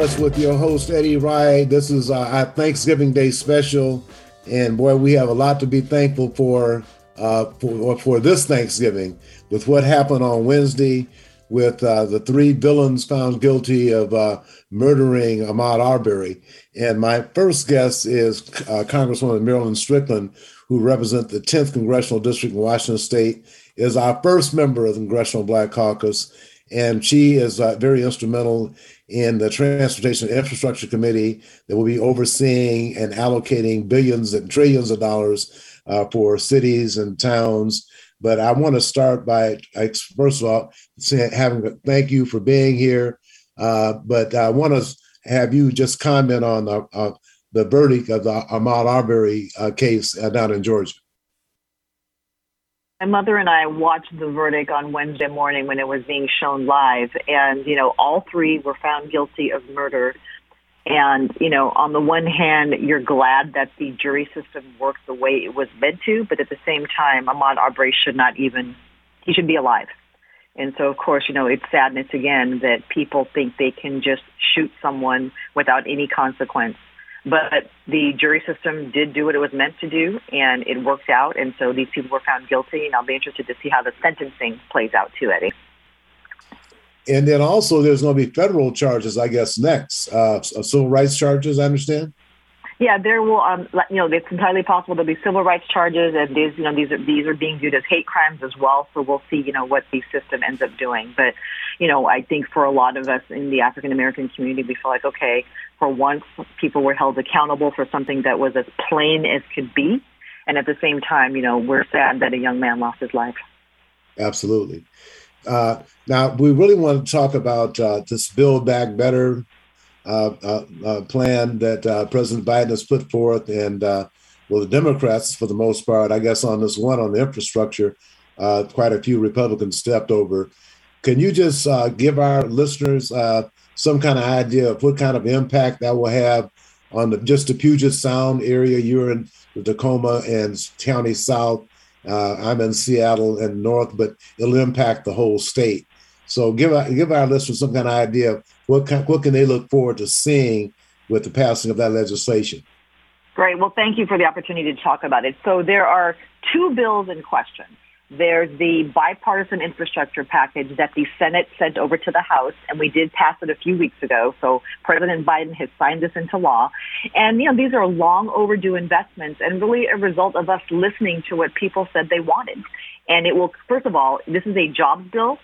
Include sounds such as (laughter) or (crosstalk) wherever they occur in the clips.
With your host, Eddie Rye. This is uh, our Thanksgiving Day special. And boy, we have a lot to be thankful for, uh, for, for this Thanksgiving with what happened on Wednesday with uh, the three villains found guilty of uh, murdering Ahmaud Arbery. And my first guest is uh, Congresswoman Marilyn Strickland, who represents the 10th Congressional District in Washington State, is our first member of the Congressional Black Caucus. And she is uh, very instrumental in the Transportation Infrastructure Committee that will be overseeing and allocating billions and trillions of dollars uh, for cities and towns. But I want to start by, first of all, having thank you for being here. Uh, but I want to have you just comment on the, uh, the verdict of the Ahmaud Arbery uh, case uh, down in Georgia. My mother and I watched the verdict on Wednesday morning when it was being shown live, and you know, all three were found guilty of murder. And you know, on the one hand, you're glad that the jury system worked the way it was meant to, but at the same time, Ahmaud Arbery should not even he should be alive. And so, of course, you know, it's sadness again that people think they can just shoot someone without any consequence. But the jury system did do what it was meant to do, and it worked out. And so these people were found guilty, and I'll be interested to see how the sentencing plays out too, Eddie. And then also, there's going to be federal charges, I guess, next. Uh, civil rights charges, I understand. Yeah, there will. Um, you know, it's entirely possible there'll be civil rights charges, and these, you know, these are these are being viewed as hate crimes as well. So we'll see, you know, what the system ends up doing. But, you know, I think for a lot of us in the African American community, we feel like, okay, for once, people were held accountable for something that was as plain as could be, and at the same time, you know, we're sad that a young man lost his life. Absolutely. Uh, now, we really want to talk about uh, this Build Back Better uh, uh, uh, plan that President Biden has put forth, and well, the Democrats, for the most part, I guess, on this one on the infrastructure, quite a few Republicans stepped over. Can you just give our listeners some kind of idea of what kind of impact that will have on the, just the Puget Sound area? You're in the Tacoma and County South. Uh, I'm in Seattle and North, but it'll impact the whole state. So give give our listeners some kind of idea of what can, what can they look forward to seeing with the passing of that legislation. Great. Well, thank you for the opportunity to talk about it. So there are two bills in question. There's the bipartisan infrastructure package that the Senate sent over to the House, and we did pass it a few weeks ago. So President Biden has signed this into law. And, you know, these are long overdue investments and really a result of us listening to what people said they wanted. And it will, first of all, this is a jobs bill.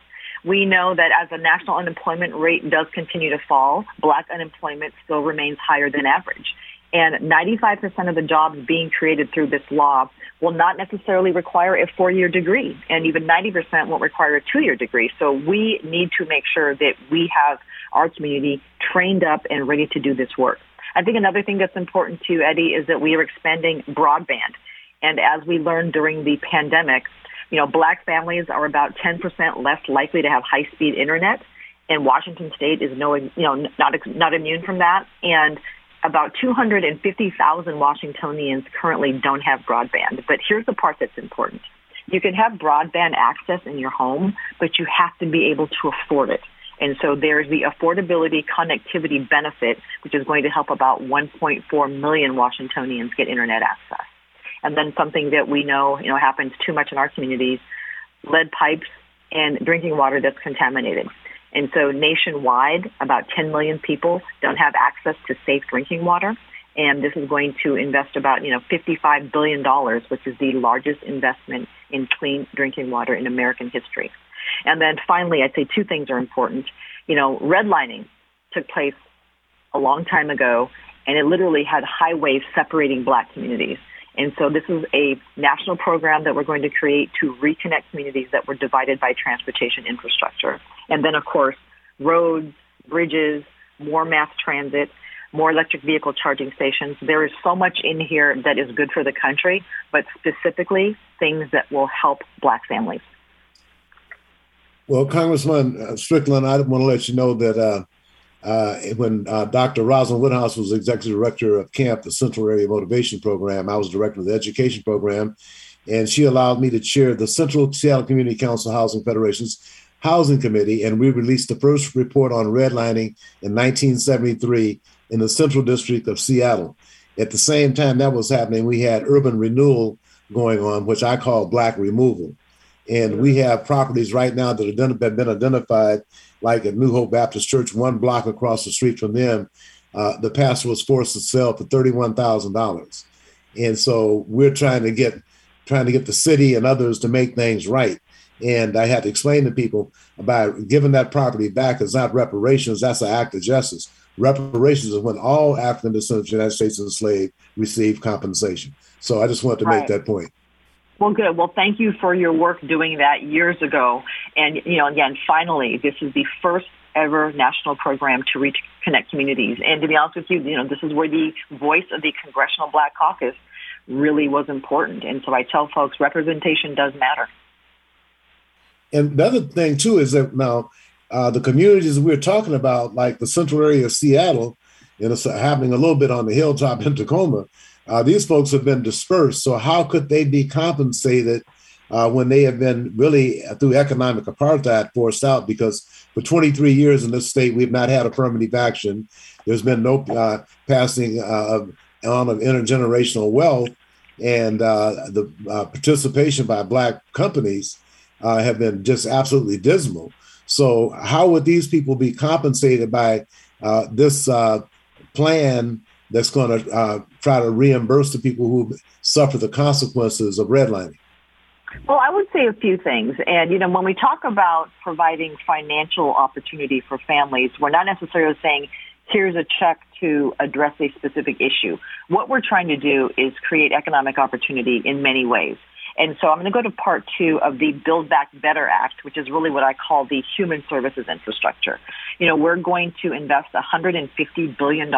We know that as the national unemployment rate does continue to fall, black unemployment still remains higher than average. And 95% of the jobs being created through this law will not necessarily require a four-year degree, and even 90% won't require a two-year degree. So we need to make sure that we have our community trained up and ready to do this work. I think another thing that's important too, Eddie, is that we are expanding broadband. And as we learned during the pandemic, you know, black families are about 10% less likely to have high speed internet. And Washington state is no, you know, not, not immune from that. And about 250,000 Washingtonians currently don't have broadband. But here's the part that's important. You can have broadband access in your home, but you have to be able to afford it. And so there's the affordability connectivity benefit, which is going to help about 1.4 million Washingtonians get internet access. And then something that we know, you know, happens too much in our communities, lead pipes and drinking water that's contaminated. And so nationwide, about 10 million people don't have access to safe drinking water. And this is going to invest about, you know, $55 billion, which is the largest investment in clean drinking water in American history. And then finally, I'd say two things are important. You know, redlining took place a long time ago, and it literally had highways separating black communities. And so this is a national program that we're going to create to reconnect communities that were divided by transportation infrastructure. And then, of course, roads, bridges, more mass transit, more electric vehicle charging stations. There is so much in here that is good for the country, but specifically things that will help black families. Well, Congressman Strickland, I want to let you know that uh, uh, when uh, Dr. Rosalind Woodhouse was executive director of CAMP, the Central Area Motivation Program, I was director of the education program, and she allowed me to chair the Central Seattle Community Council Housing Federation's Housing Committee, and we released the first report on redlining in 1973 in the Central District of Seattle. At the same time that was happening, we had urban renewal going on, which I call black removal. And we have properties right now that have been identified, like at New Hope Baptist Church, one block across the street from them. Uh, the pastor was forced to sell for thirty-one thousand dollars, and so we're trying to get trying to get the city and others to make things right. And I had to explain to people about giving that property back is not reparations, that's an act of justice. Reparations is when all African descendants of the United States enslaved receive compensation. So I just wanted to right. make that point. Well, good. Well, thank you for your work doing that years ago. And, you know, again, finally, this is the first ever national program to reach connect communities. And to be honest with you, you know, this is where the voice of the Congressional Black Caucus really was important. And so I tell folks representation does matter. And the other thing, too, is that now uh, the communities we're talking about, like the central area of Seattle, and it's happening a little bit on the hilltop in Tacoma, uh, these folks have been dispersed. So, how could they be compensated uh, when they have been really, uh, through economic apartheid, forced out? Because for 23 years in this state, we've not had affirmative action. There's been no uh, passing uh, on of intergenerational wealth, and uh, the participation by Black companies have been just absolutely dismal. So, how would these people be compensated by this plan that's going to uh, try to reimburse the people who suffer the consequences of redlining? Well, I would say a few things. And, you know, when we talk about providing financial opportunity for families, we're not necessarily saying, here's a check to address a specific issue. What we're trying to do is create economic opportunity in many ways. And so I'm going to go to part two of the Build Back Better Act, which is really what I call the human services infrastructure. You know, we're going to invest $150 billion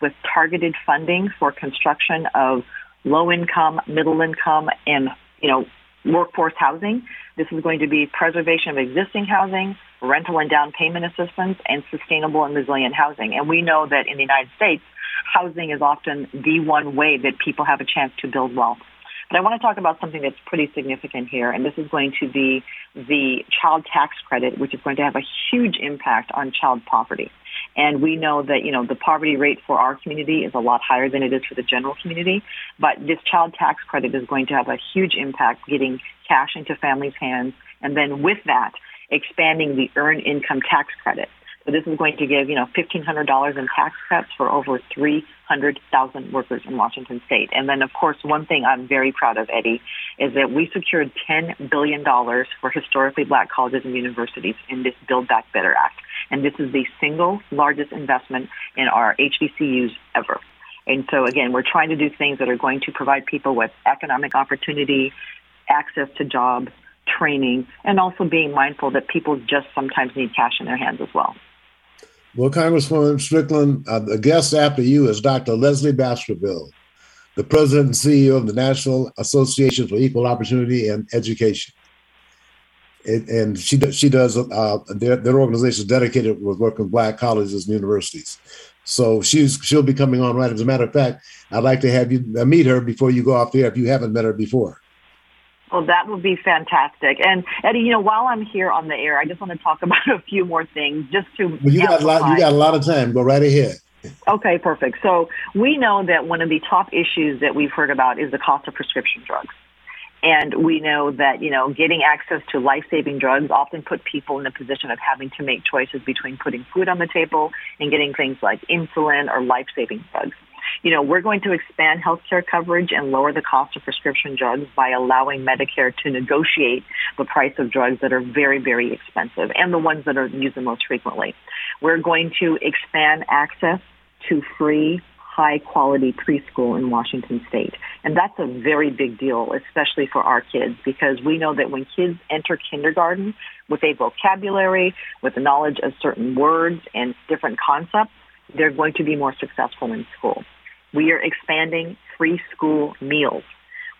with targeted funding for construction of low income, middle income, and, you know, workforce housing. This is going to be preservation of existing housing, rental and down payment assistance, and sustainable and resilient housing. And we know that in the United States, housing is often the one way that people have a chance to build wealth. But I want to talk about something that's pretty significant here, and this is going to be the child tax credit, which is going to have a huge impact on child poverty. And we know that, you know, the poverty rate for our community is a lot higher than it is for the general community. But this child tax credit is going to have a huge impact getting cash into families' hands. And then with that, expanding the earned income tax credit. So this is going to give, you know, $1,500 in tax cuts for over 300,000 workers in Washington state. And then, of course, one thing I'm very proud of, Eddie, is that we secured $10 billion for historically black colleges and universities in this Build Back Better Act. And this is the single largest investment in our HBCUs ever. And so, again, we're trying to do things that are going to provide people with economic opportunity, access to jobs, training, and also being mindful that people just sometimes need cash in their hands as well. Well, Congresswoman Strickland, uh, the guest after you is Dr. Leslie Baskerville, the president and CEO of the National Association for Equal Opportunity and Education. It, and she she does uh, their, their organization is dedicated with working black colleges and universities. So she's she'll be coming on right. As a matter of fact, I'd like to have you uh, meet her before you go off there if you haven't met her before. Well, that would be fantastic. And Eddie, you know, while I'm here on the air, I just want to talk (laughs) about a few more things just to. Well, you got a lot. You got a lot of time. Go right ahead. Okay, perfect. So we know that one of the top issues that we've heard about is the cost of prescription drugs. And we know that, you know, getting access to life-saving drugs often put people in a position of having to make choices between putting food on the table and getting things like insulin or life-saving drugs you know, we're going to expand healthcare coverage and lower the cost of prescription drugs by allowing Medicare to negotiate the price of drugs that are very, very expensive and the ones that are used the most frequently. We're going to expand access to free high quality preschool in Washington state. And that's a very big deal, especially for our kids, because we know that when kids enter kindergarten with a vocabulary, with the knowledge of certain words and different concepts, they're going to be more successful in school. We are expanding free school meals.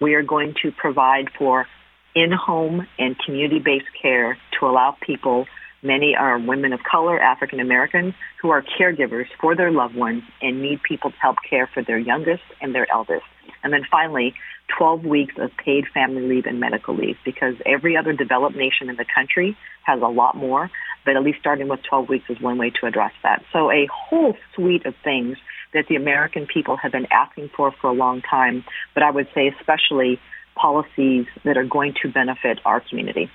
We are going to provide for in-home and community-based care to allow people, many are women of color, African Americans, who are caregivers for their loved ones and need people to help care for their youngest and their eldest. And then finally, 12 weeks of paid family leave and medical leave because every other developed nation in the country has a lot more, but at least starting with 12 weeks is one way to address that. So a whole suite of things that the American people have been asking for for a long time, but I would say especially policies that are going to benefit our community.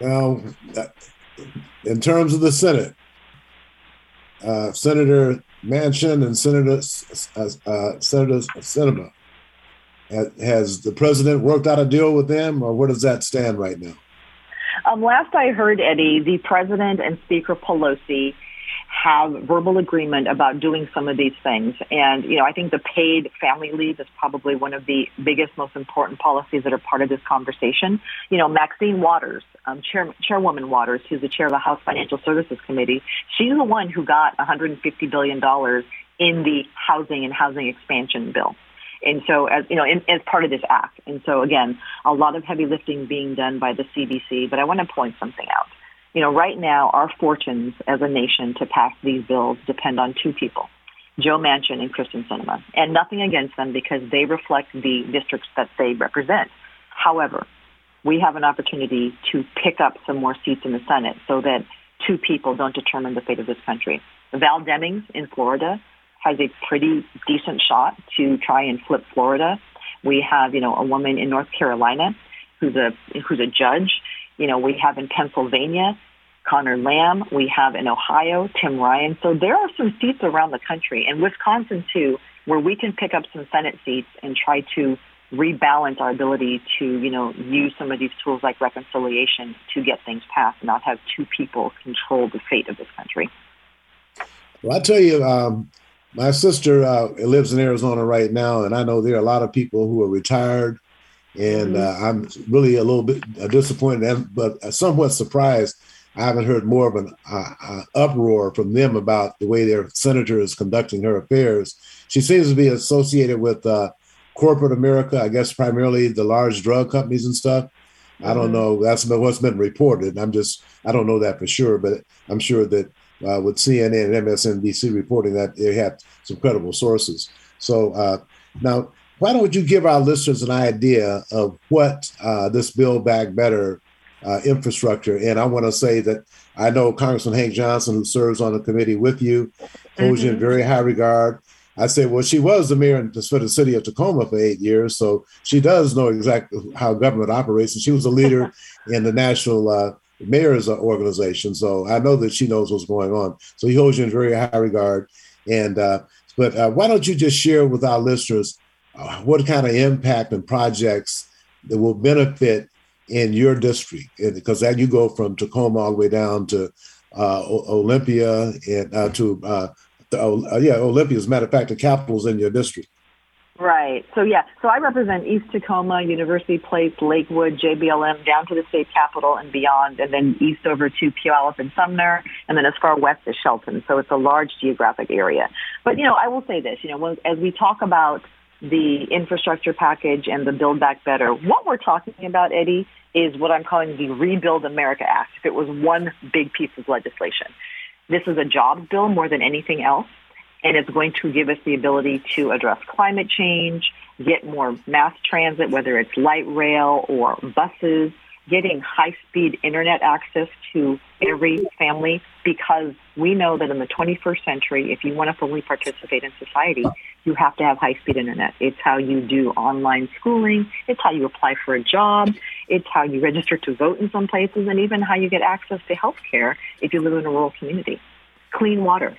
Now, in terms of the Senate, uh, Senator Manchin and Senator uh, uh, Senator Sinema, has the president worked out a deal with them, or where does that stand right now? Um, last I heard, Eddie, the president and Speaker Pelosi have verbal agreement about doing some of these things. And, you know, I think the paid family leave is probably one of the biggest, most important policies that are part of this conversation. You know, Maxine Waters, um, Chair, Chairwoman Waters, who's the chair of the House Financial Services Committee, she's the one who got $150 billion in the housing and housing expansion bill. And so, as you know, in, as part of this act. And so, again, a lot of heavy lifting being done by the CBC. But I want to point something out. You know, right now, our fortunes as a nation to pass these bills depend on two people, Joe Manchin and Kyrsten Sinema. And nothing against them because they reflect the districts that they represent. However, we have an opportunity to pick up some more seats in the Senate so that two people don't determine the fate of this country. Val Demings in Florida has a pretty decent shot to try and flip Florida. We have, you know, a woman in North Carolina who's a who's a judge. You know, we have in Pennsylvania Conor Lamb. We have in Ohio, Tim Ryan. So there are some seats around the country, and Wisconsin too, where we can pick up some Senate seats and try to rebalance our ability to, you know, use some of these tools like reconciliation to get things passed and not have two people control the fate of this country. Well, I tell you, um, my sister uh, lives in Arizona right now, and I know there are a lot of people who are retired, and mm-hmm. uh, I'm really a little bit disappointed, but somewhat surprised I haven't heard more of an uh, uh, uproar from them about the way their senator is conducting her affairs. She seems to be associated with uh, corporate America, I guess primarily the large drug companies and stuff. I don't mm-hmm. know. That's what's been reported. I'm just, I don't know that for sure, but I'm sure that uh, with CNN and MSNBC reporting that they have some credible sources. So uh, now, why don't you give our listeners an idea of what uh, this Build Back Better uh, infrastructure. And I want to say that I know Congressman Hank Johnson, who serves on the committee with you, holds mm-hmm. you in mm-hmm. very high regard. I say, well, she was the mayor for the city of Tacoma for eight years, so she does know exactly how government operates, and she was a leader (laughs) in the national uh, mayor's organization. So I know that she knows what's going on. So he holds you in very high regard. And uh, but uh, why don't you just share with our listeners uh, what kind of impact and projects that will benefit in your district, because then you go from Tacoma all the way down to uh, Olympia and uh, to uh, uh, yeah, Olympia. As a matter of fact, the capital's in your district. Right. So yeah. So I represent East Tacoma, University Place, Lakewood, JBLM, down to the state capitol and beyond, and then east over to Puyallup and Sumner, and then as far west as Shelton. So it's a large geographic area. But you know, I will say this. You know, as we talk about the infrastructure package and the Build Back Better. What we're talking about, Eddie, is what I'm calling the Rebuild America Act. If it was one big piece of legislation, this is a jobs bill more than anything else, and it's going to give us the ability to address climate change, get more mass transit, whether it's light rail or buses, getting high speed internet access to every family because we know that in the 21st century, if you want to fully participate in society, you have to have high speed internet. It's how you do online schooling. It's how you apply for a job. It's how you register to vote in some places and even how you get access to health care if you live in a rural community. Clean water,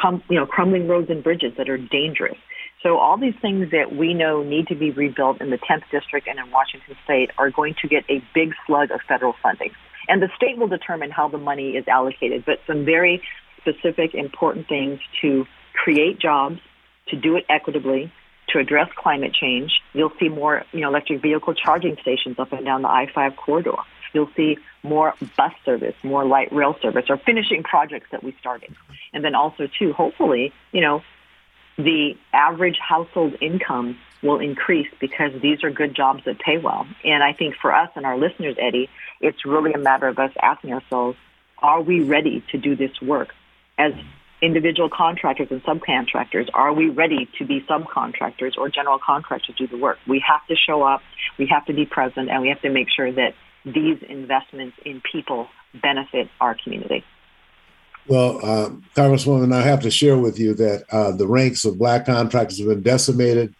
com- you know, crumbling roads and bridges that are dangerous. So all these things that we know need to be rebuilt in the 10th district and in Washington state are going to get a big slug of federal funding. And the state will determine how the money is allocated, but some very specific, important things to create jobs, to do it equitably, to address climate change. You'll see more, you know, electric vehicle charging stations up and down the I-5 corridor. You'll see more bus service, more light rail service, or finishing projects that we started. And then also, too, hopefully, you know, the average household income will increase because these are good jobs that pay well. And I think for us and our listeners, Eddie, it's really a matter of us asking ourselves, are we ready to do this work as individual contractors and subcontractors, are we ready to be subcontractors or general contractors to do the work? We have to show up, we have to be present, and we have to make sure that these investments in people benefit our community. Well, uh, Congresswoman, I have to share with you that uh, the ranks of black contractors have been decimated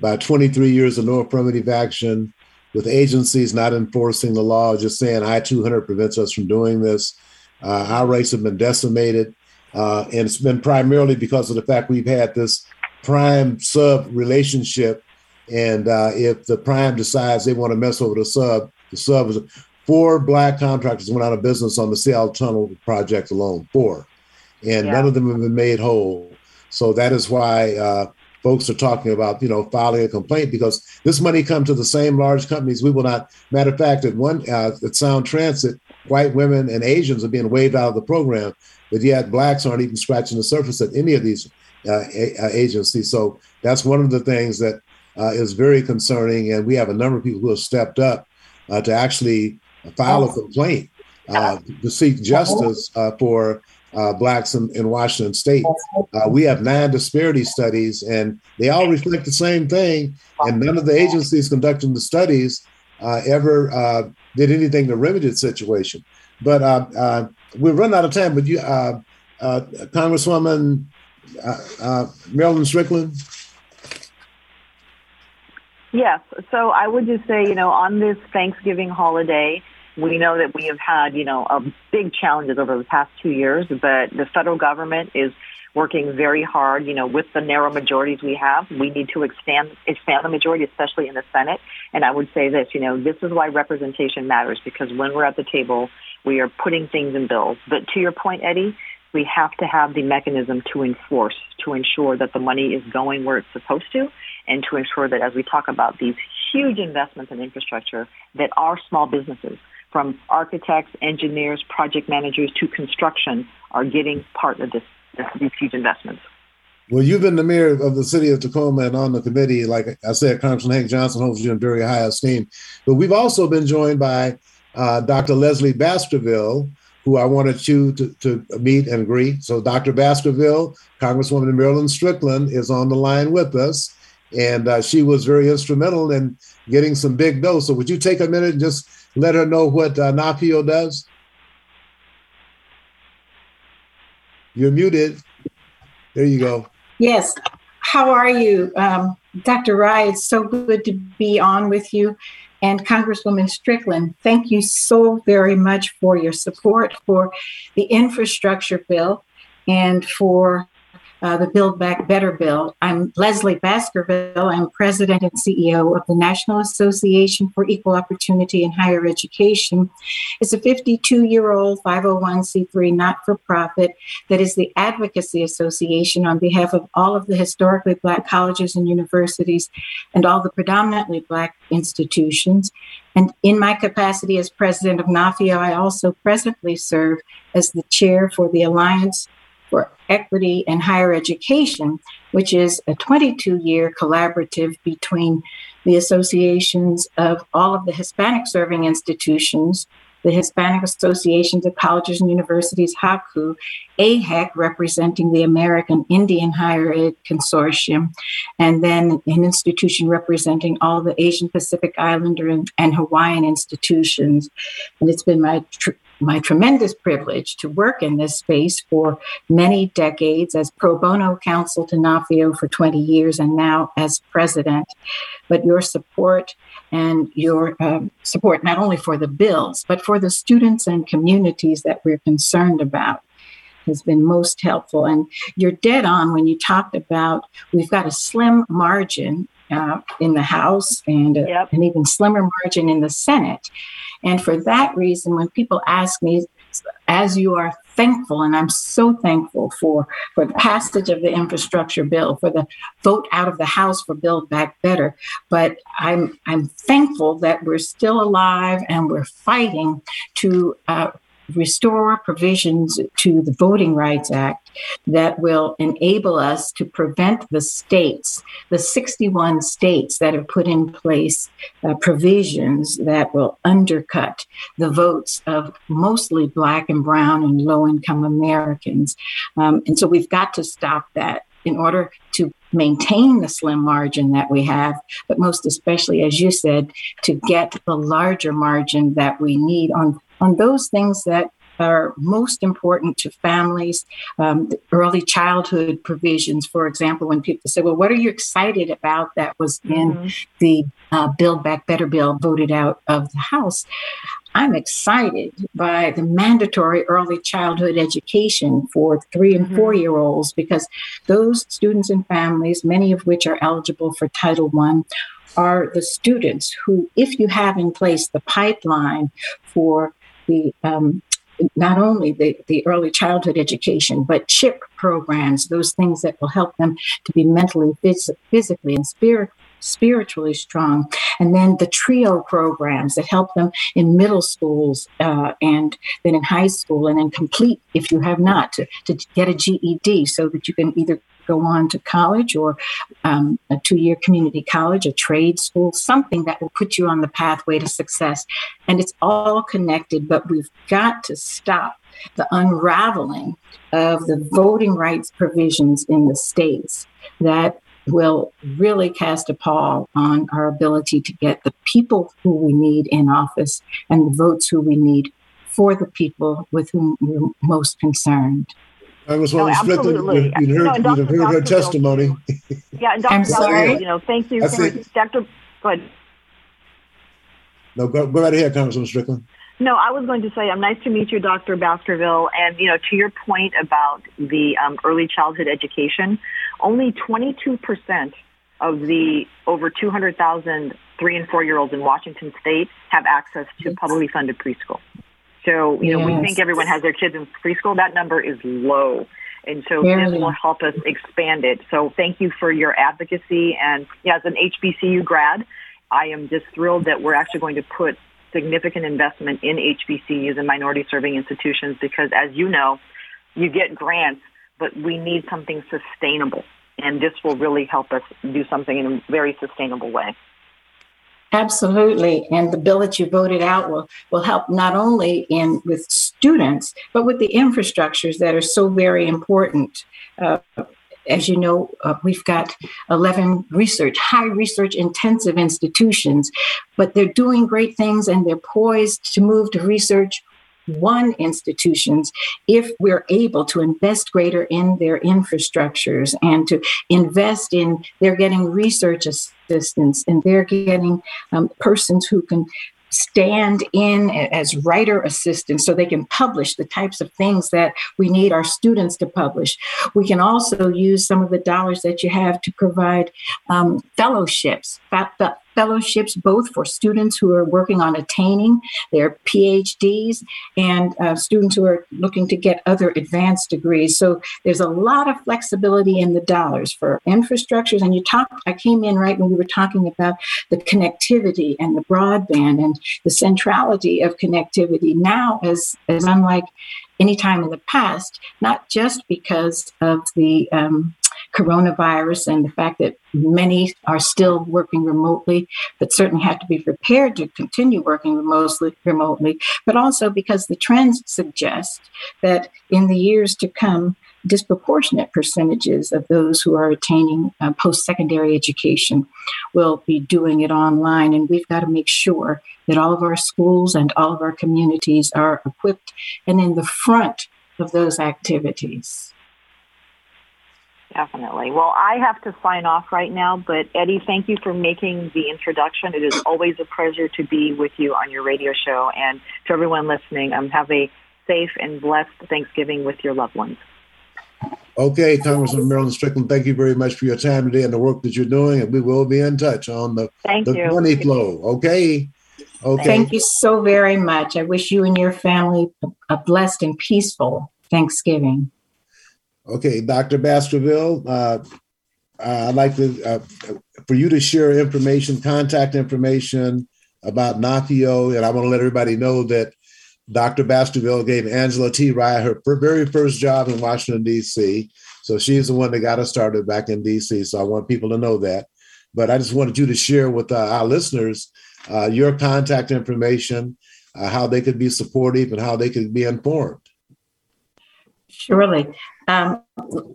by 23 years of no affirmative action, with agencies not enforcing the law, just saying I 200 prevents us from doing this. Uh, our rates have been decimated. Uh, and it's been primarily because of the fact we've had this prime sub relationship. And uh, if the prime decides they want to mess over the sub, the sub is four black contractors went out of business on the Seattle Tunnel project alone, four. And yeah. none of them have been made whole. So that is why uh, folks are talking about, you know, filing a complaint because this money comes to the same large companies. We will not. Matter of fact, at one uh, at Sound Transit, white women and Asians are being waived out of the program, but yet blacks aren't even scratching the surface at any of these uh, a- uh, agencies. So that's one of the things that uh, is very concerning, and we have a number of people who have stepped up uh, to actually file a complaint uh, to seek justice for uh, blacks in, in, Washington state. Uh, we have nine disparity studies, and they all reflect the same thing. And none of the agencies conducting the studies uh, ever uh, did anything to remedy the situation. But uh, uh, we're running out of time. But you, Congresswoman Marilyn Strickland. Yes. So I would just say, you know, on this Thanksgiving holiday, we know that we have had, you know, big challenges over the past two years, but the federal government is working very hard, you know, with the narrow majorities we have. We need to expand expand the majority, especially in the Senate. And I would say this, you know, this is why representation matters because when we're at the table, we are putting things in bills. But to your point, Eddie, we have to have the mechanism to enforce, to ensure that the money is going where it's supposed to, and to ensure that as we talk about these huge investments in infrastructure, that our small businesses from architects, engineers, project managers to construction are getting part of this, these huge investments. Well, you've been the mayor of the city of Tacoma and on the committee. Like I said, Congressman Hank Johnson holds you in very high esteem. But we've also been joined by uh, Dr. Leslie Baskerville, who I wanted you to, to meet and greet. So, Dr. Baskerville, Congresswoman Marilyn Strickland, is on the line with us. And uh, she was very instrumental in getting some big dough. So, would you take a minute and just let her know what uh, does? You're muted. There you go. Yes. How are you, um, Dr. Rye? It's so good to be on with you. And Congresswoman Strickland, thank you so very much for your support for the infrastructure bill and for uh, the Build Back Better bill. I'm Leslie Baskerville. I'm president and CEO of the National Association for Equal Opportunity in Higher Education. It's a 52 year old 501c3 not for profit that is the advocacy association on behalf of all of the historically Black colleges and universities and all the predominantly Black institutions. And in my capacity as president of NAFEO, I also presently serve as the chair for the Alliance for Equity in Higher Education, which is a 22 year collaborative between the associations of all of the Hispanic serving institutions, the Hispanic Associations of Colleges and Universities, HACU, AHEC, representing the American Indian Higher Ed Consortium, and then an institution representing all the Asian Pacific Islander and, and Hawaiian institutions. And it's been my tr- my tremendous privilege to work in this space for many decades as pro bono counsel to NAFEO for 20 years and now as president. But your support and your um, support not only for the bills, but for the students and communities that we're concerned about has been most helpful. And you're dead on when you talked about we've got a slim margin uh, in the House and a, yep. an even slimmer margin in the Senate. And for that reason, when people ask me, as you are thankful, and I'm so thankful for, for the passage of the infrastructure bill, for the vote out of the House for Build Back Better, but I'm I'm thankful that we're still alive and we're fighting to uh, restore provisions to the Voting Rights Act that will enable us to prevent the states, the 61 states that have put in place uh, provisions that will undercut the votes of mostly Black and Brown and low income Americans. Um, and so we've got to stop that in order to maintain the slim margin that we have, but most especially, as you said, to get the larger margin that we need on, on those things that are most important to families. Um, early childhood provisions, for example, when people say, Well, what are you excited about that was in mm-hmm. the uh, Build Back Better bill voted out of the House? I'm excited by the mandatory early childhood education for three and mm-hmm. four year olds because those students and families, many of which are eligible for Title I, are the students who, if you have in place the pipeline for the um, not only the, the early childhood education, but CHIP programs, those things that will help them to be mentally, phys- physically, and spirit, spiritually strong. And then the TRIO programs that help them in middle schools uh, and then in high school, and then complete, if you have not, to, to get a GED so that you can either go on to college or um, a two year community college, a trade school, something that will put you on the pathway to success. And it's all connected, but we've got to stop the unraveling of the voting rights provisions in the states that will really cast a pall on our ability to get the people who we need in office and the votes who we need for the people with whom we're most concerned. Congresswoman no, Strickland, you, you heard, no, you heard her testimony. yeah, and (laughs) Dr. I'm sorry. you know, thank you, for, Dr. Go ahead. No, go, go right ahead, Congresswoman Strickland. No, I was going to say, I'm nice to meet you, Dr. Baskerville. And, you know, to your point about the um, early childhood education, only 22% of the over 200,000 three and four year olds in Washington state have access to yes. publicly funded preschool. So, you know, yes. we think everyone has their kids in preschool. That number is low. And so this will help us expand it. So thank you for your advocacy. And yeah, as an HBCU grad, I am just thrilled that we're actually going to put significant investment in HBCUs and minority serving institutions because as you know, you get grants, but we need something sustainable. And this will really help us do something in a very sustainable way. Absolutely. And the bill that you voted out will, will help not only in with students, but with the infrastructures that are so very important. Uh, as you know, uh, we've got 11 research, high research intensive institutions, but they're doing great things and they're poised to move to research one institutions if we're able to invest greater in their infrastructures and to invest in they're getting research assistants and they're getting um, persons who can stand in as writer assistants so they can publish the types of things that we need our students to publish. We can also use some of the dollars that you have to provide um, fellowships, fellowships both for students who are working on attaining their PhDs and uh, students who are looking to get other advanced degrees. So there's a lot of flexibility in the dollars for infrastructures. And you talked, I came in right when we were talking about the connectivity and the broadband and the centrality of connectivity now as, as unlike any time in the past, not just because of the um, coronavirus and the fact that many are still working remotely, but certainly have to be prepared to continue working remotely, remotely, but also because the trends suggest that in the years to come, disproportionate percentages of those who are attaining uh, post secondary education will be doing it online. And we've got to make sure that all of our schools and all of our communities are equipped and in the front of those activities. Definitely. Well, I have to sign off right now, but Eddie, thank you for making the introduction. It is always a pleasure to be with you on your radio show. And to everyone listening, um, have a safe and blessed Thanksgiving with your loved ones. Okay, Congressman Marilyn Strickland, thank you very much for your time today and the work that you're doing, and we will be in touch on the, thank the you. money flow. Okay. Okay. Thank you so very much. I wish you and your family a blessed and peaceful Thanksgiving. Okay, Dr. Baskerville, uh, I'd like to uh, for you to share information, contact information about NAFEO, and I want to let everybody know that Dr. Baskerville gave Angela T. Rye her very first job in Washington, D.C. So she's the one that got us started back in D.C. So I want people to know that. But I just wanted you to share with uh, our listeners uh, your contact information, uh, how they could be supportive, and how they could be informed. Surely. Um,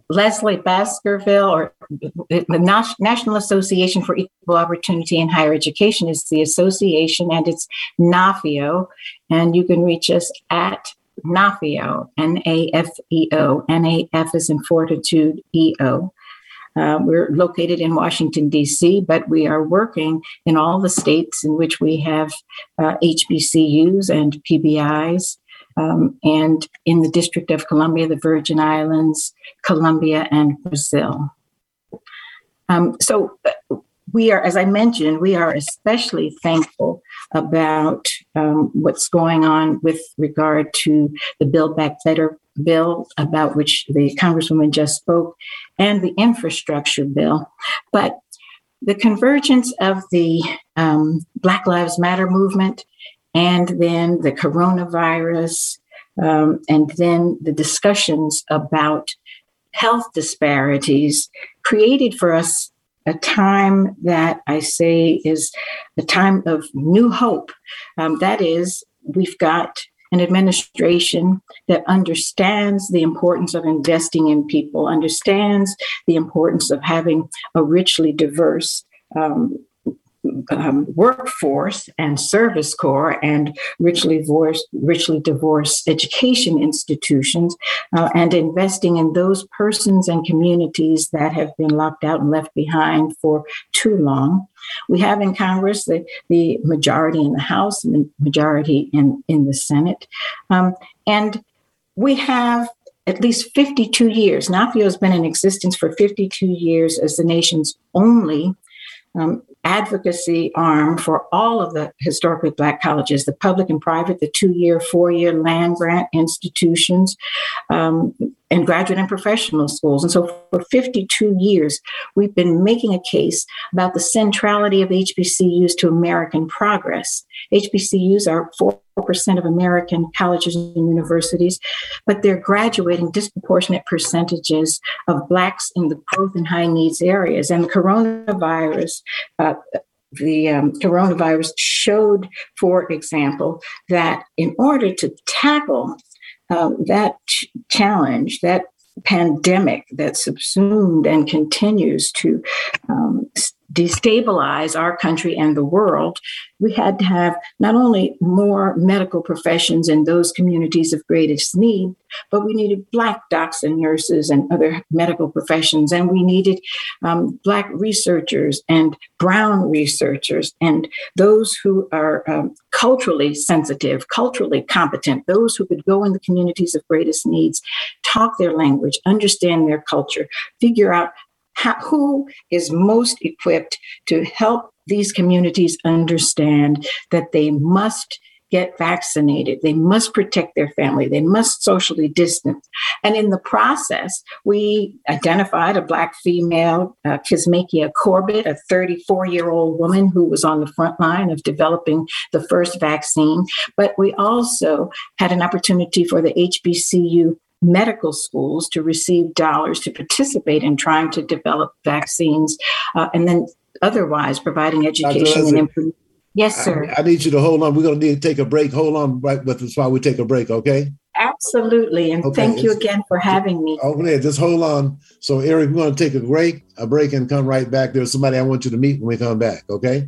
Leslie Baskerville, or the National Association for Equal Opportunity in Higher Education, is the association, and it's NAFEO. And you can reach us at NAFEO, N A F E O. N A F is in fortitude, E O. Uh, we're located in Washington, D.C., but we are working in all the states in which we have uh, HBCUs and PBIs um, and in the District of Columbia, the Virgin Islands, Colombia, and Brazil. Um, so uh, we are, as I mentioned, we are especially thankful about um, what's going on with regard to the Build Back Better bill, about which the Congresswoman just spoke, and the infrastructure bill. But the convergence of the um, Black Lives Matter movement and then the coronavirus, um, and then the discussions about health disparities created for us a time that I say is a time of new hope. Um, that is, we've got an administration that understands the importance of investing in people, understands the importance of having a richly diverse um, um, workforce and service corps and richly divorced, richly divorced education institutions uh, and investing in those persons and communities that have been locked out and left behind for too long. We have in Congress the, the majority in the House the majority in, in the Senate. Um, and we have at least 52 years. NAFEO has been in existence for 52 years as the nation's only um, advocacy arm for all of the historically black colleges, the public and private, the two year, four year land grant institutions, um, and graduate and professional schools. And so for 52 years, we've been making a case about the centrality of HBCUs to American progress. HBCUs are 4% of American colleges and universities, but they're graduating disproportionate percentages of Blacks in the growth and high needs areas. And the coronavirus, uh, the um, coronavirus showed, for example, that in order to tackle um, that ch- challenge, that pandemic that subsumed and continues to um, destabilize our country and the world, we had to have not only more medical professions in those communities of greatest need, but we needed Black docs and nurses and other medical professions. And we needed um, Black researchers and Brown researchers and those who are um, culturally sensitive, culturally competent, those who could go in the communities of greatest needs, talk their language, understand their culture, figure out how, who is most equipped to help these communities understand that they must get vaccinated. They must protect their family. They must socially distance. And in the process, we identified a Black female, uh, Kizzmekia Corbett, a 34 year old woman who was on the front line of developing the first vaccine. But we also had an opportunity for the HBCU medical schools to receive dollars to participate in trying to develop vaccines uh, and then otherwise providing education and information. Yes, sir. I, I, need you to hold on. We're going to need to take a break. Hold on right with us while we take a break, okay? Absolutely. And okay. thank you again for having me. Okay, just hold on. So, Eric, we're going to take a break, a break and come right back. There's somebody I want you to meet when we come back, okay?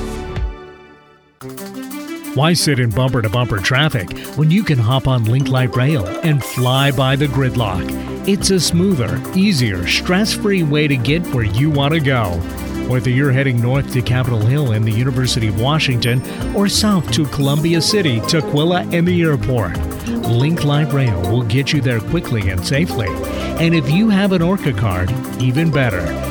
Why sit in bumper to bumper traffic when you can hop on Link Light Rail and fly by the gridlock? It's a smoother, easier, stress free way to get where you want to go. Whether you're heading north to Capitol Hill and the University of Washington or south to Columbia City, Tukwila, and the airport, Link Light Rail will get you there quickly and safely. And if you have an ORCA card, even better.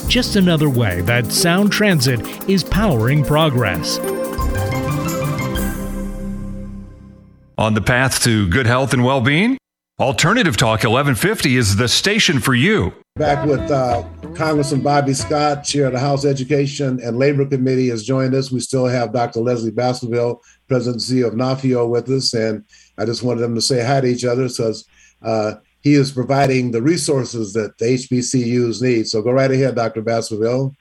just another way that Sound Transit is powering progress. On the path to good health and well being? Alternative Talk 1150 is the station for you. Back with uh, Congressman Bobby Scott, Chair of the House Education and Labor Committee, has joined us. We still have Dr. Leslie Baskerville, President and CEO of NAFEO, with us. And I just wanted them to say hi to each other because uh, he is providing the resources that the HBCUs need. So go right ahead, Dr. Baskerville.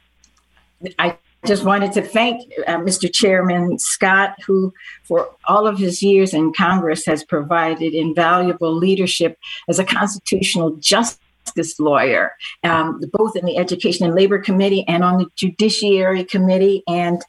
I just wanted to thank uh, Mr. Chairman Scott, who, for all of his years in Congress, has provided invaluable leadership as a constitutional justice lawyer, um, both in the Education and Labor Committee and on the Judiciary Committee, and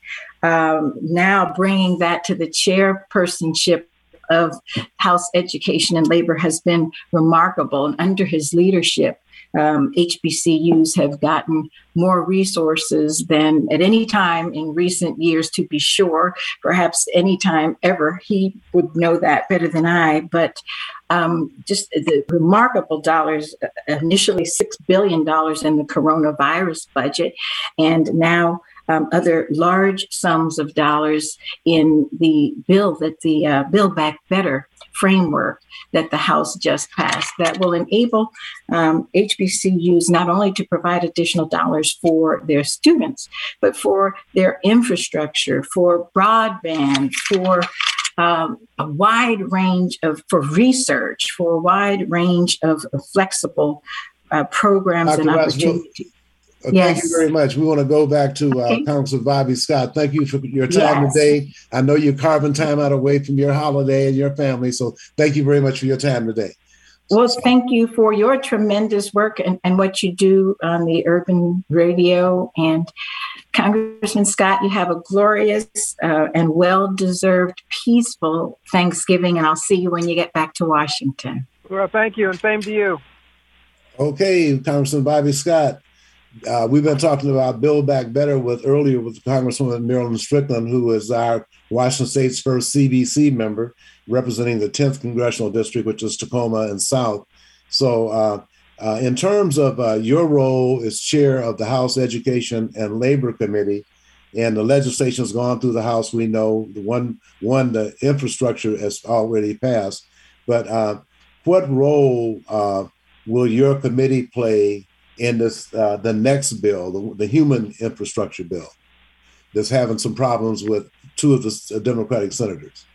um, now bringing that to the chairpersonship of House Education and Labor has been remarkable. And under his leadership, um, HBCUs have gotten more resources than at any time in recent years, to be sure, perhaps any time ever. He would know that better than I, but um, just the remarkable dollars uh, initially $6 billion in the coronavirus budget, and now um, other large sums of dollars in the bill that the uh, Build Back Better framework that the House just passed that will enable um, HBCUs not only to provide additional dollars for their students, but for their infrastructure, for broadband, for um, a wide range of for research, for a wide range of, of flexible uh, programs Dr. and opportunities. Uh, yes. Thank you very much. We want to go back to uh, okay. Councilor Bobby Scott. Thank you for your time yes. today. I know you're carving time out away from your holiday and your family. So thank you very much for your time today. Well, thank you for your tremendous work and, and what you do on the urban radio. And Congressman Scott, you have a glorious uh, and well deserved, peaceful Thanksgiving. And I'll see you when you get back to Washington. Well, thank you. And same to you. Okay, Congressman Bobby Scott. Uh, we've been talking about Build Back Better with earlier with Congresswoman Marilyn Strickland, who is our Washington State's first CBC member, representing the 10th congressional district, which is Tacoma and South. So, uh, uh, in terms of uh, your role as chair of the House Education and Labor Committee, and the legislation has gone through the House, we know the one one the infrastructure has already passed. But uh, what role uh, will your committee play in this uh, the next bill, the, the, human infrastructure bill, that's having some problems with two of the uh, Democratic senators?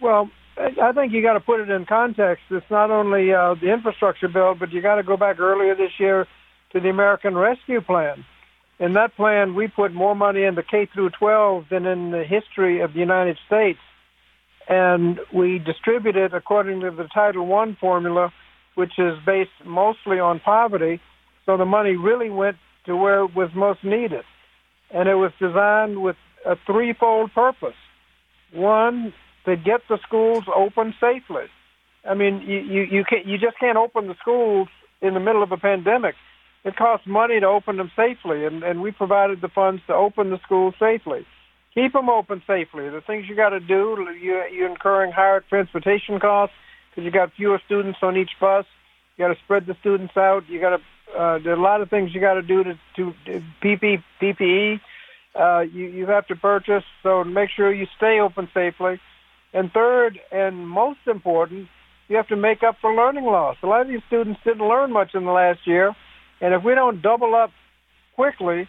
Well, I think you got to put it in context. It's not only uh, the infrastructure bill, but you got to go back earlier this year to the American Rescue Plan. In that plan, we put more money into K through 12 than in the history of the United States, and we distribute it according to the Title I formula, which is based mostly on poverty so the money really went to where it was most needed. And it was designed with a threefold purpose. One, to get the schools open safely. I mean, you, you, you, can't, you just can't open the schools in the middle of a pandemic. It costs money to open them safely, and, and we provided the funds to open the schools safely. Keep them open safely. The things you got to do, you, you're incurring higher transportation costs because you got fewer students on each bus. You got to spread the students out. You got to uh, there are a lot of things you got to do to to PP, PPE. Uh, you you have to purchase, so make sure you stay open safely. And third, and most important, you have to make up for learning loss. A lot of these students didn't learn much in the last year, and if we don't double up quickly,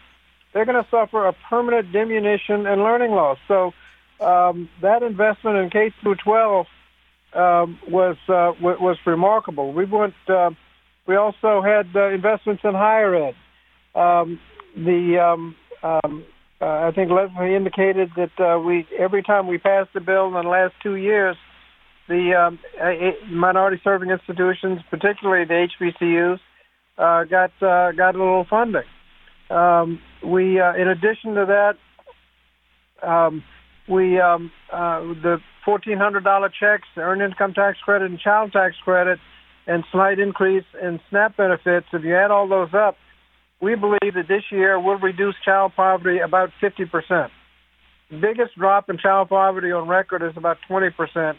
they're going to suffer a permanent diminution in learning loss. So um, that investment in K through 12 um, was uh, w- was remarkable. We went. Uh, we also had uh, investments in higher ed. Um, the um, um, uh, I think Leslie indicated that uh, we every time we passed a bill in the last two years, the um, minority serving institutions, particularly the HBCUs, uh, got uh, got a little funding. Um, we, uh, in addition to that, um, we um, uh, the fourteen hundred dollar checks, the earned income tax credit, and child tax credit, and slight increase in SNAP benefits. If you add all those up, we believe that this year will reduce child poverty about fifty percent. Biggest drop in child poverty on record is about twenty percent.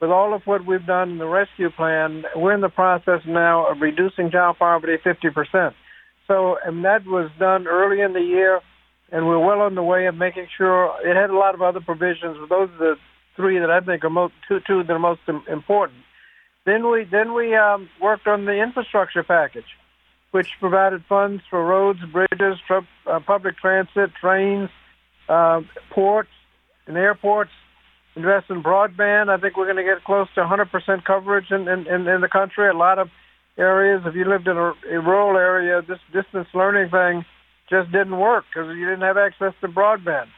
With all of what we've done in the rescue plan, we're in the process now of reducing child poverty fifty percent. So, and that was done early in the year and we're well on the way of making sure it had a lot of other provisions. But those are the three that I think are most two two that are most important. Then we then we um, worked on the infrastructure package, which provided funds for roads, bridges, tr- uh, public transit, trains, uh, ports, and airports. Invest in broadband. I think we're going to get close to 100% coverage in, in, in, in the country. A lot of areas, if you lived in a, a rural area, this distance learning thing just didn't work because you didn't have access to broadband.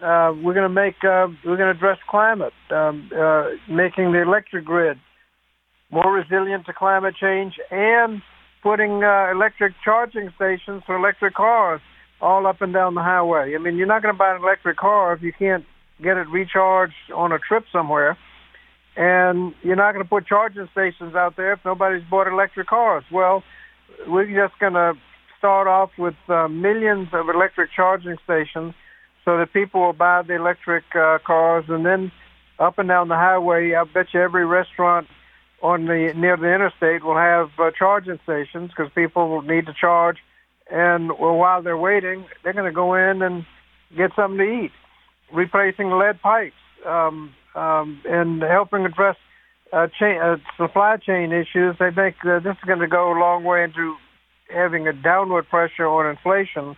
Uh, we're going to make uh, we're going to address climate, um, uh, making the electric grid more resilient to climate change, and putting uh, electric charging stations for electric cars all up and down the highway. I mean, you're not going to buy an electric car if you can't get it recharged on a trip somewhere, and you're not going to put charging stations out there if nobody's bought electric cars. Well, we're just going to start off with uh, millions of electric charging stations so that people will buy the electric uh, cars and then up and down the highway, I bet you every restaurant on the near the interstate will have uh, charging stations because people will need to charge, and well, while they're waiting, they're going to go in and get something to eat, replacing lead pipes um, um, and helping address uh, chain, uh, supply chain issues. I think uh, this is going to go a long way into having a downward pressure on inflation.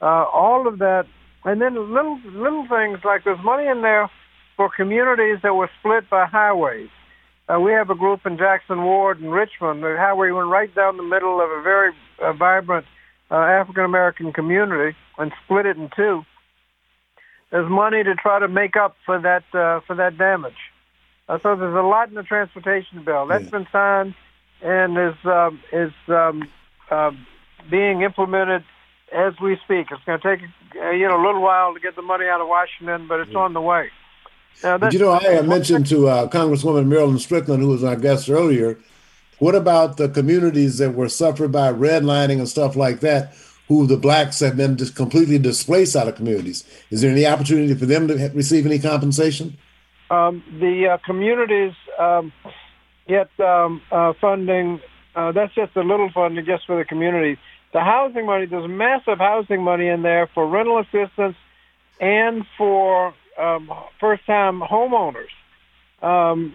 Uh, all of that, and then little little things like there's money in there for communities that were split by highways. Uh, we have a group in Jackson Ward in Richmond. The highway went right down the middle of a very uh, vibrant uh, African American community and split it in two. There's money to try to make up for that uh, for that damage. Uh, so there's a lot in the transportation bill that's yeah. been signed and is um, is um, uh, being implemented as we speak. It's going to take uh, you know a little while to get the money out of Washington, but it's on the way. Now, you know, I mentioned to uh, Congresswoman Marilyn Strickland, who was our guest earlier, what about the communities that were suffered by redlining and stuff like that, who the blacks have been just completely displaced out of communities? Is there any opportunity for them to receive any compensation? Um, the uh, communities um, get um, uh, funding uh, that's just a little funding just for the community. The housing money, there's massive housing money in there for rental assistance and for um, first-time homeowners. Um,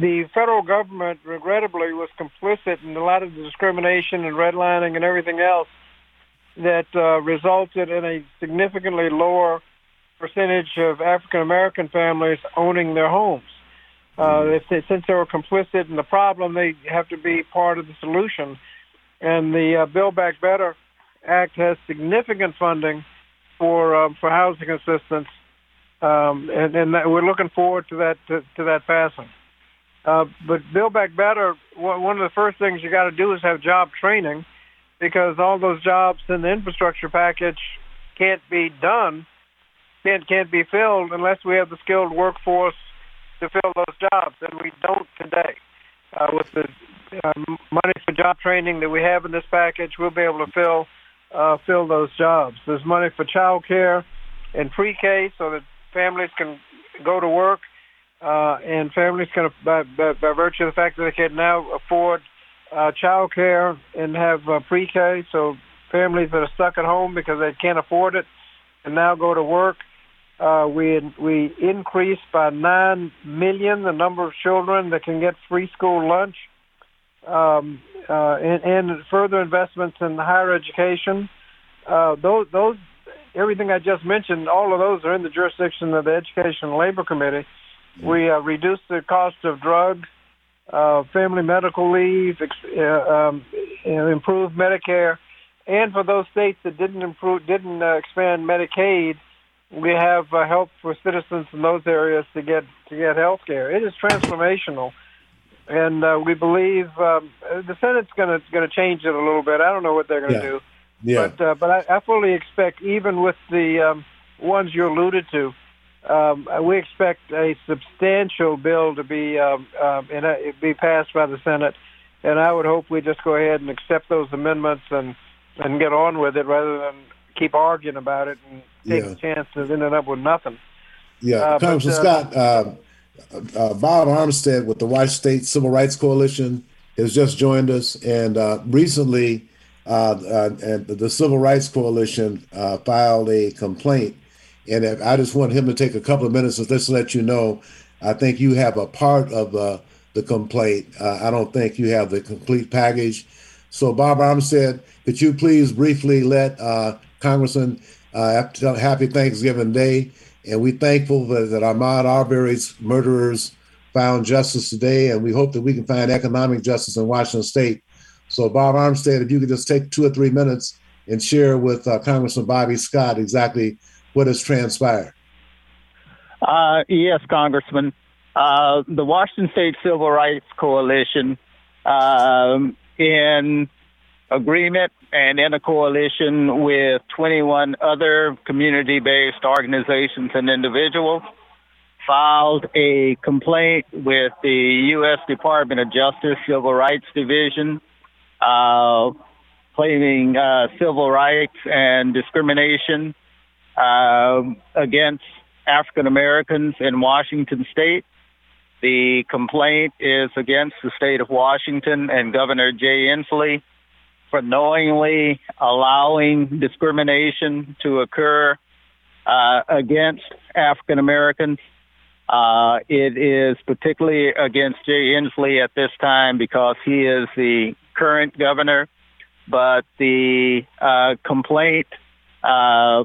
the federal government, regrettably, was complicit in a lot of the discrimination and redlining and everything else that uh, resulted in a significantly lower percentage of African American families owning their homes. Uh, if they, since they were complicit in the problem, they have to be part of the solution. And the uh, Build Back Better Act has significant funding for um, for housing assistance, um, and, and that, we're looking forward to that to, to that passing. Uh, but Build Back Better, one of the first things you got to do is have job training, because all those jobs in the infrastructure package can't be done, can't can't be filled unless we have the skilled workforce to fill those jobs, and we don't today. Uh, with the uh, money for job training that we have in this package, we'll be able to fill uh, fill those jobs. There's money for child care and pre-K so that families can go to work, uh, and families can, by, by, by virtue of the fact that they can now afford uh, child care and have uh, pre-K, so families that are stuck at home because they can't afford it and now go to work Uh, we we increased by nine million the number of children that can get free school lunch, um, uh, and, and, further investments in higher education. Uh, those those everything I just mentioned, all of those are in the jurisdiction of the Education and Labor Committee. We uh, reduced the cost of drugs, uh, family medical leave, ex- uh, um, improved Medicare, and for those states that didn't improve, didn't uh, expand Medicaid, we have uh, help for citizens in those areas to get to get health care. It is transformational, and uh, we believe um, the Senate's going to going to change it a little bit. I don't know what they're going to Yeah. do, Yeah. but uh, but I, I fully expect, even with the um, ones you alluded to, um, we expect a substantial bill to be um, um, and uh, it be passed by the Senate, and I would hope we just go ahead and accept those amendments and and get on with it rather than keep arguing about it and take Yeah. a chance of ending up with nothing. Yeah, Uh, Congressman uh, Scott, uh, uh, Bob Armstead with the White State Civil Rights Coalition has just joined us, and uh, recently, uh, uh, the Civil Rights Coalition uh, filed a complaint, and I just want him to take a couple of minutes to just let you know. I think you have a part of uh, the complaint. Uh, I don't think you have the complete package. So, Bob Armstead, could you please briefly let uh, Congressman uh, Happy Thanksgiving Day? And we're thankful that, that Ahmaud Arbery's murderers found justice today, and we hope that we can find economic justice in Washington State. So, Bob Armstead, if you could just take two or three minutes and share with uh, Congressman Bobby Scott exactly what has transpired. Uh, yes, Congressman. Uh, the Washington State Civil Rights Coalition, um, in agreement and in a coalition with 21 other community based organizations and individuals, filed a complaint with the U.S. Department of Justice Civil Rights Division. Uh, claiming uh, civil rights and discrimination um, against African Americans in Washington state. The complaint is against the state of Washington and Governor Jay Inslee for knowingly allowing discrimination to occur uh, against African Americans. Uh, it is particularly against Jay Inslee at this time because he is the current governor, but the uh, complaint uh,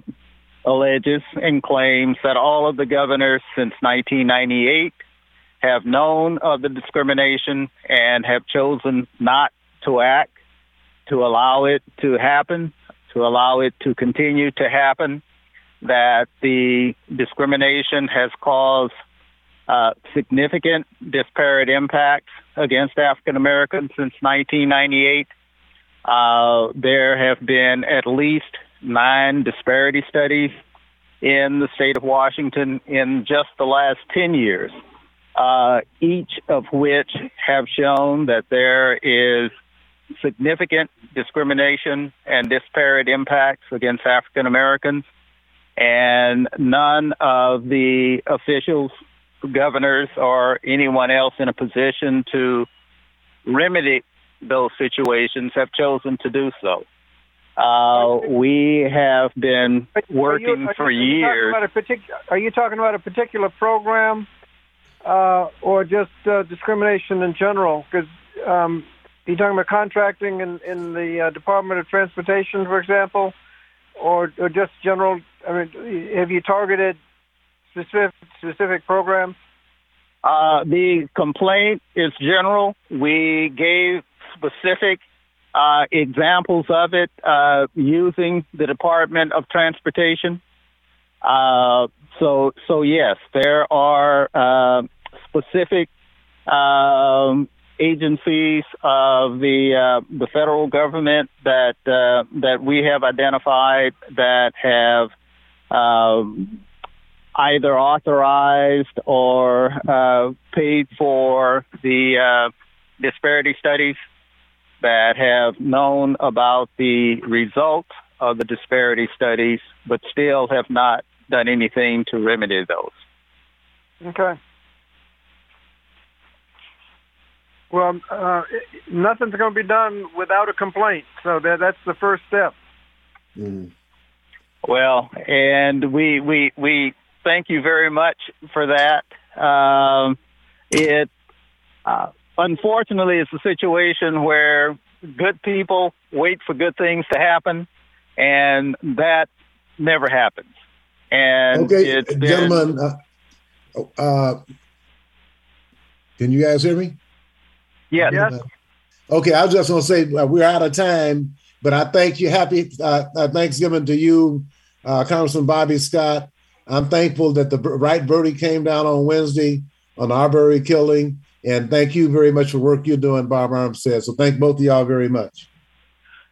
alleges and claims that all of the governors since 1998 have known of the discrimination and have chosen not to act, to allow it to happen, to allow it to continue to happen, that the discrimination has caused uh, significant disparate impacts against African Americans since 1998. Uh, there have been at least nine disparity studies in the state of Washington in just the last 10 years, uh, each of which have shown that there is significant discrimination and disparate impacts against African Americans. And none of the officials, governors, or anyone else in a position to remedy those situations have chosen to do so. Uh, we have been Are you- working are for you talking years. about a partic- Are you talking about a particular program, uh, or just uh, discrimination in general? Because um, you talking about contracting in, in the uh, Department of Transportation, for example, or or just general? I mean, have you targeted specific specific programs? Uh, the complaint is general. We gave specific uh, examples of it uh, using the Department of Transportation. Uh, so, so yes, there are uh, specific um, agencies of the uh, the federal government that uh, that we have identified that have um, either authorized or uh, paid for the uh, disparity studies that have known about the results of the disparity studies, but still have not done anything to remedy those. Okay. Well, uh, nothing's going to be done without a complaint, so that that's the first step. Mm. Well, and we we we thank you very much for that. Um, it uh, unfortunately it's a situation where good people wait for good things to happen, and that never happens. And okay, gentlemen, uh, uh, can you guys hear me? yes, Yes. Okay, I was just to say uh, we're out of time, but I thank you. Happy uh, uh, Thanksgiving to you, uh, Congressman Bobby Scott. I'm thankful that the right verdict came down on Wednesday on the Arbery killing, and thank you very much for work you're doing, Bob Armstead. So thank both of y'all very much.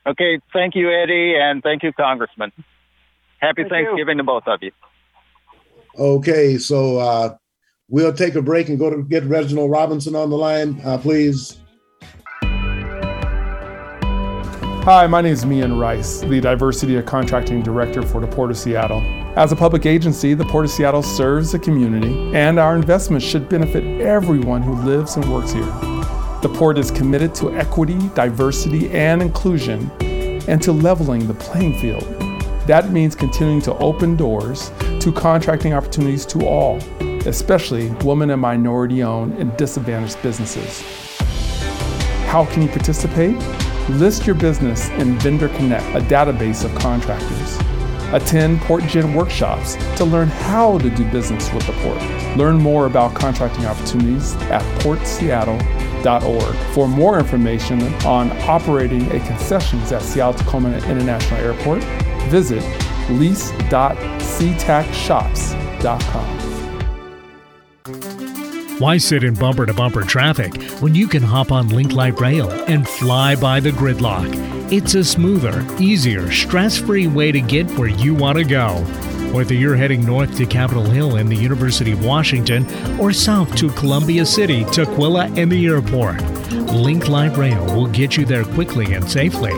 Okay, thank you, Eddie, and thank you, Congressman. Happy Thank you. Thanksgiving to both of you. Okay, so uh, we'll take a break and go to get Reginald Robinson on the line, uh, please. Hi, my name is Mian Rice, the Diversity of Contracting Director for the Port of Seattle. As a public agency, the Port of Seattle serves the community, and our investments should benefit everyone who lives and works here. The Port is committed to equity, diversity, and inclusion, and to leveling the playing field. That means continuing to open doors to contracting opportunities to all, especially women and minority owned and disadvantaged businesses. How can you participate? List your business in Vendor Connect, a database of contractors. Attend PortGen workshops to learn how to do business with the port. Learn more about contracting opportunities at portseattle.org. For more information on operating a concessions at Seattle Tacoma International Airport, visit lease.ctacshops.com. Why sit in bumper to bumper traffic when you can hop on Link Light Rail and fly by the gridlock? It's a smoother, easier, stress free way to get where you want to go. Whether you're heading north to Capitol Hill and the University of Washington or south to Columbia City, Tukwila, and the airport, Link Light Rail will get you there quickly and safely.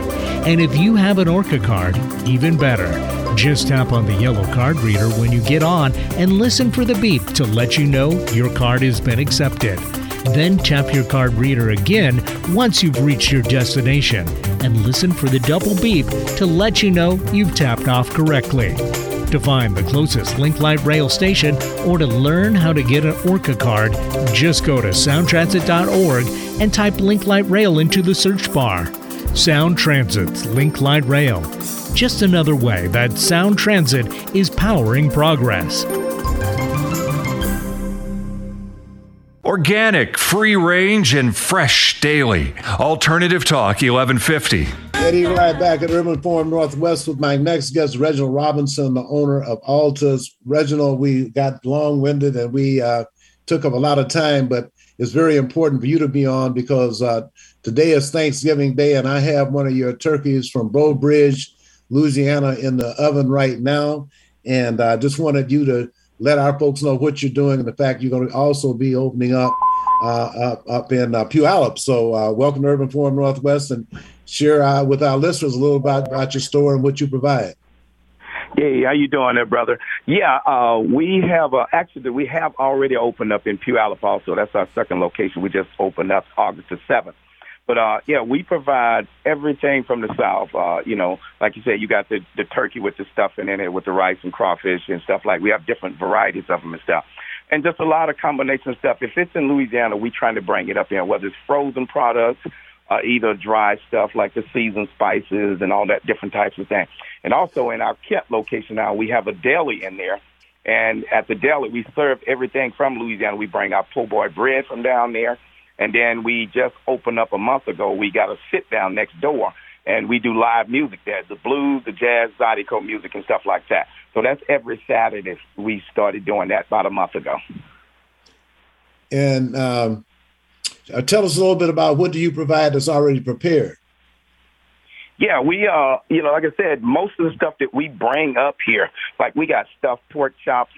And if you have an ORCA card, even better. Just tap on the yellow card reader when you get on and listen for the beep to let you know your card has been accepted. Then tap your card reader again once you've reached your destination and listen for the double beep to let you know you've tapped off correctly. To find the closest Link Light Rail station or to learn how to get an ORCA card, just go to soundtransit.org and type Link Light Rail into the search bar. Sound Transit's Link Light Rail. Just another way that Sound Transit is powering progress. Organic, free range, and fresh daily. Alternative Talk 1150. Eddie Rye back at Urban Forum Northwest with my next guest, Reginald Robinson, the owner of Altus. Reginald, we got long winded and we uh, took up a lot of time, but it's very important for you to be on because uh, today is Thanksgiving Day and I have one of your turkeys from Breaux Bridge, Louisiana, in the oven right now. And I just wanted you to let our folks know what you're doing and the fact you're going to also be opening up uh, up, up in uh, Puyallup. So, uh, welcome to Urban Forum Northwest and share uh, with our listeners a little about, about your store and what you provide. Hey, how you doing there, brother? Yeah, uh, we have uh, actually we have already opened up in Puyallup. Also, that's our second location. We just opened up August the seventh. But uh, yeah, we provide everything from the south. Uh, you know, like you said, you got the the turkey with the stuffing in it, with the rice and crawfish and stuff like. We have different varieties of them and stuff, and just a lot of combination stuff. If it's in Louisiana, we trying to bring it up in, whether it's frozen products, uh, either dry stuff like the seasoned spices and all that different types of things. And also in our Kent location now, we have a deli in there. And at the deli, we serve everything from Louisiana. We bring our po' boy bread from down there. And then we just opened up a month ago. We got a sit down next door and we do live music there, the blues, the jazz, zydeco music and stuff like that. So that's every Saturday. We started doing that about a month ago. And um, uh, tell us a little bit about what do you provide that's already prepared. Yeah, we uh, you know, like I said, most of the stuff that we bring up here, like we got stuffed pork chops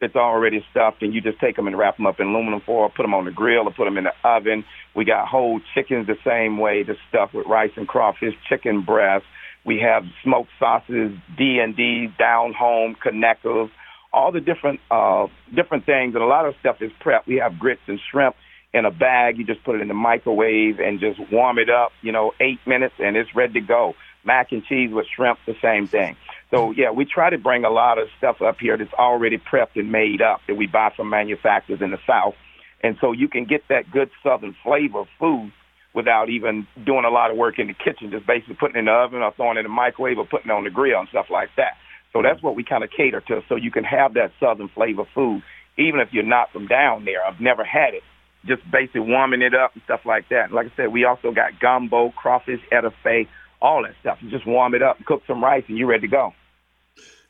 that's already stuffed, and you just take them and wrap them up in aluminum foil, put them on the grill, or put them in the oven. We got whole chickens the same way, the stuff with rice and crawfish, chicken breast. We have smoked sauces, D and D, down home, connectors, all the different uh, different things, and a lot of stuff is prep. We have grits and shrimp in a bag. You just put it in the microwave and just warm it up, you know, eight minutes, and it's ready to go. Mac and cheese with shrimp, the same thing. So yeah, we try to bring a lot of stuff up here that's already prepped and made up that we buy from manufacturers in the South, and so you can get that good Southern flavor of food without even doing a lot of work in the kitchen, just basically putting it in the oven or throwing it in the microwave or putting it on the grill and stuff like that. So that's what we kind of cater to, so you can have that Southern flavor food, even if you're not from down there. I've never had it. Just basically warming it up and stuff like that. And like I said, we also got gumbo, crawfish, etouffee, all that stuff. You just warm it up, cook some rice, and you're ready to go.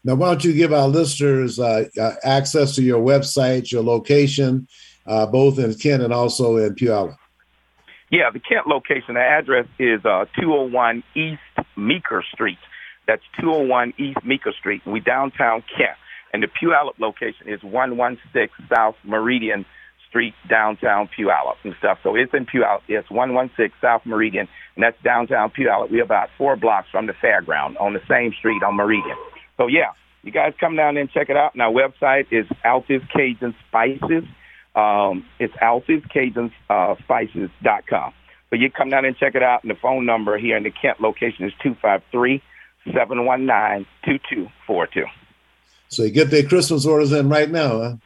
Now, why don't you give our listeners uh, uh, access to your website, your location, uh, both in Kent and also in Puyallup? Yeah, the Kent location, the address is uh, 201 East Meeker Street. That's 201 East Meeker Street. We downtown Kent. And the Puyallup location is 116 South Meridian Street, downtown Puyallup and stuff. So it's in Puyallup. It's 116 South Meridian, and that's downtown Puyallup. We're about four blocks from the fairground on the same street on Meridian. So yeah, you guys come down and check it out. And our website is Alth's Cajun Spices. Um, it's Cajun uh. But you come down and check it out. And the phone number here in the Kent location is 253 719 2242. So you get their Christmas orders in right now, huh?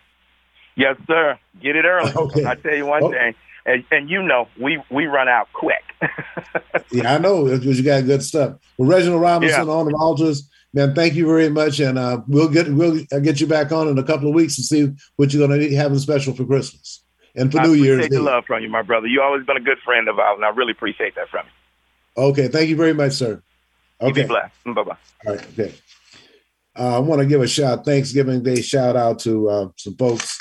Yes, sir. Get it early. Okay. I tell you one Oh. thing, and, and you know, we we run out quick. (laughs) Yeah, I know because you got good stuff. Well, Reginald Robinson Yeah. on the Altars, man, thank you very much, and uh, we'll get we'll get you back on in a couple of weeks and see what you're going to have in special for Christmas and for I New appreciate Year's the Eve. love from you, my brother. You always been a good friend of ours, and I really appreciate that from you. Okay, thank you very much, sir. Okay, be blessed. Bye bye. all right, okay. Uh, I want to give a shout Thanksgiving Day shout out to uh, some folks.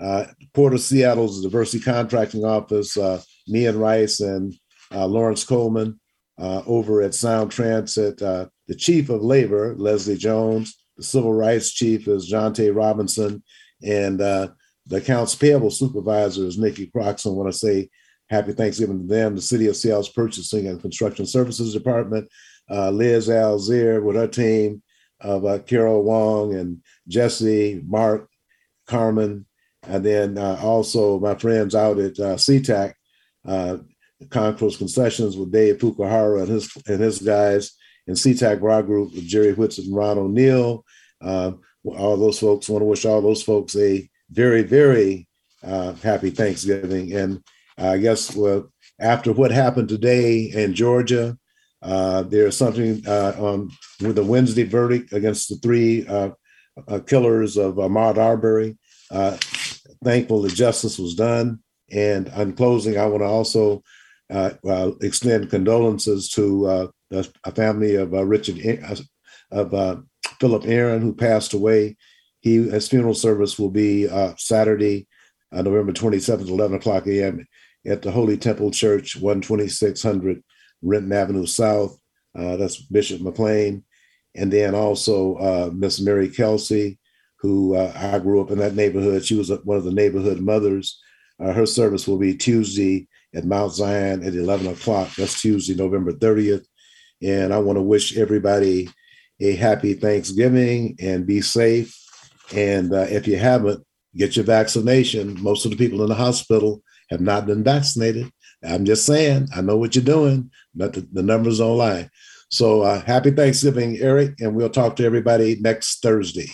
Uh, Port of Seattle's Diversity Contracting Office, uh, Mian Rice and uh, Lawrence Coleman uh, over at Sound Transit. Uh, the Chief of Labor, Leslie Jones. The Civil Rights Chief is John T. Robinson. And uh, the Accounts Payable Supervisor is Nikki Croxon. I want to say happy Thanksgiving to them. The City of Seattle's Purchasing and Construction Services Department, Liz Alzier with her team of Carol Wong and Jesse, Mark, Carmen, and then uh, also my friends out at uh, SeaTac, uh, Concourse Concessions with Dave Fukuhara and his and his guys, and SeaTac Raw Group with Jerry Whitson and Ron O'Neill. Uh, all those folks want to wish all those folks a very, very uh, happy Thanksgiving. And I guess well, after what happened today in Georgia, uh, there's something uh, on with the Wednesday verdict against the three uh, uh, killers of Ahmaud Arbery. Thankful that justice was done. And in closing, I want to also uh, uh, extend condolences to uh, the a family of uh, Richard of uh, Philip Aaron, who passed away. He his funeral service will be Saturday, November 27th, 11 o'clock a.m. at the Holy Temple Church, 12600 Renton Avenue South. That's Bishop McLean. And then also Miss Mary Kelsey, who uh, I grew up in that neighborhood. She was one of the neighborhood mothers. Uh, her service will be Tuesday at Mount Zion at 11 o'clock. That's Tuesday, November 30th. And I want to wish everybody a happy Thanksgiving and be safe. And uh, if you haven't, get your vaccination. Most of the people in the hospital have not been vaccinated. I'm just saying, I know what you're doing, but the, the numbers don't lie. So uh, happy Thanksgiving, Eric, and we'll talk to everybody next Thursday.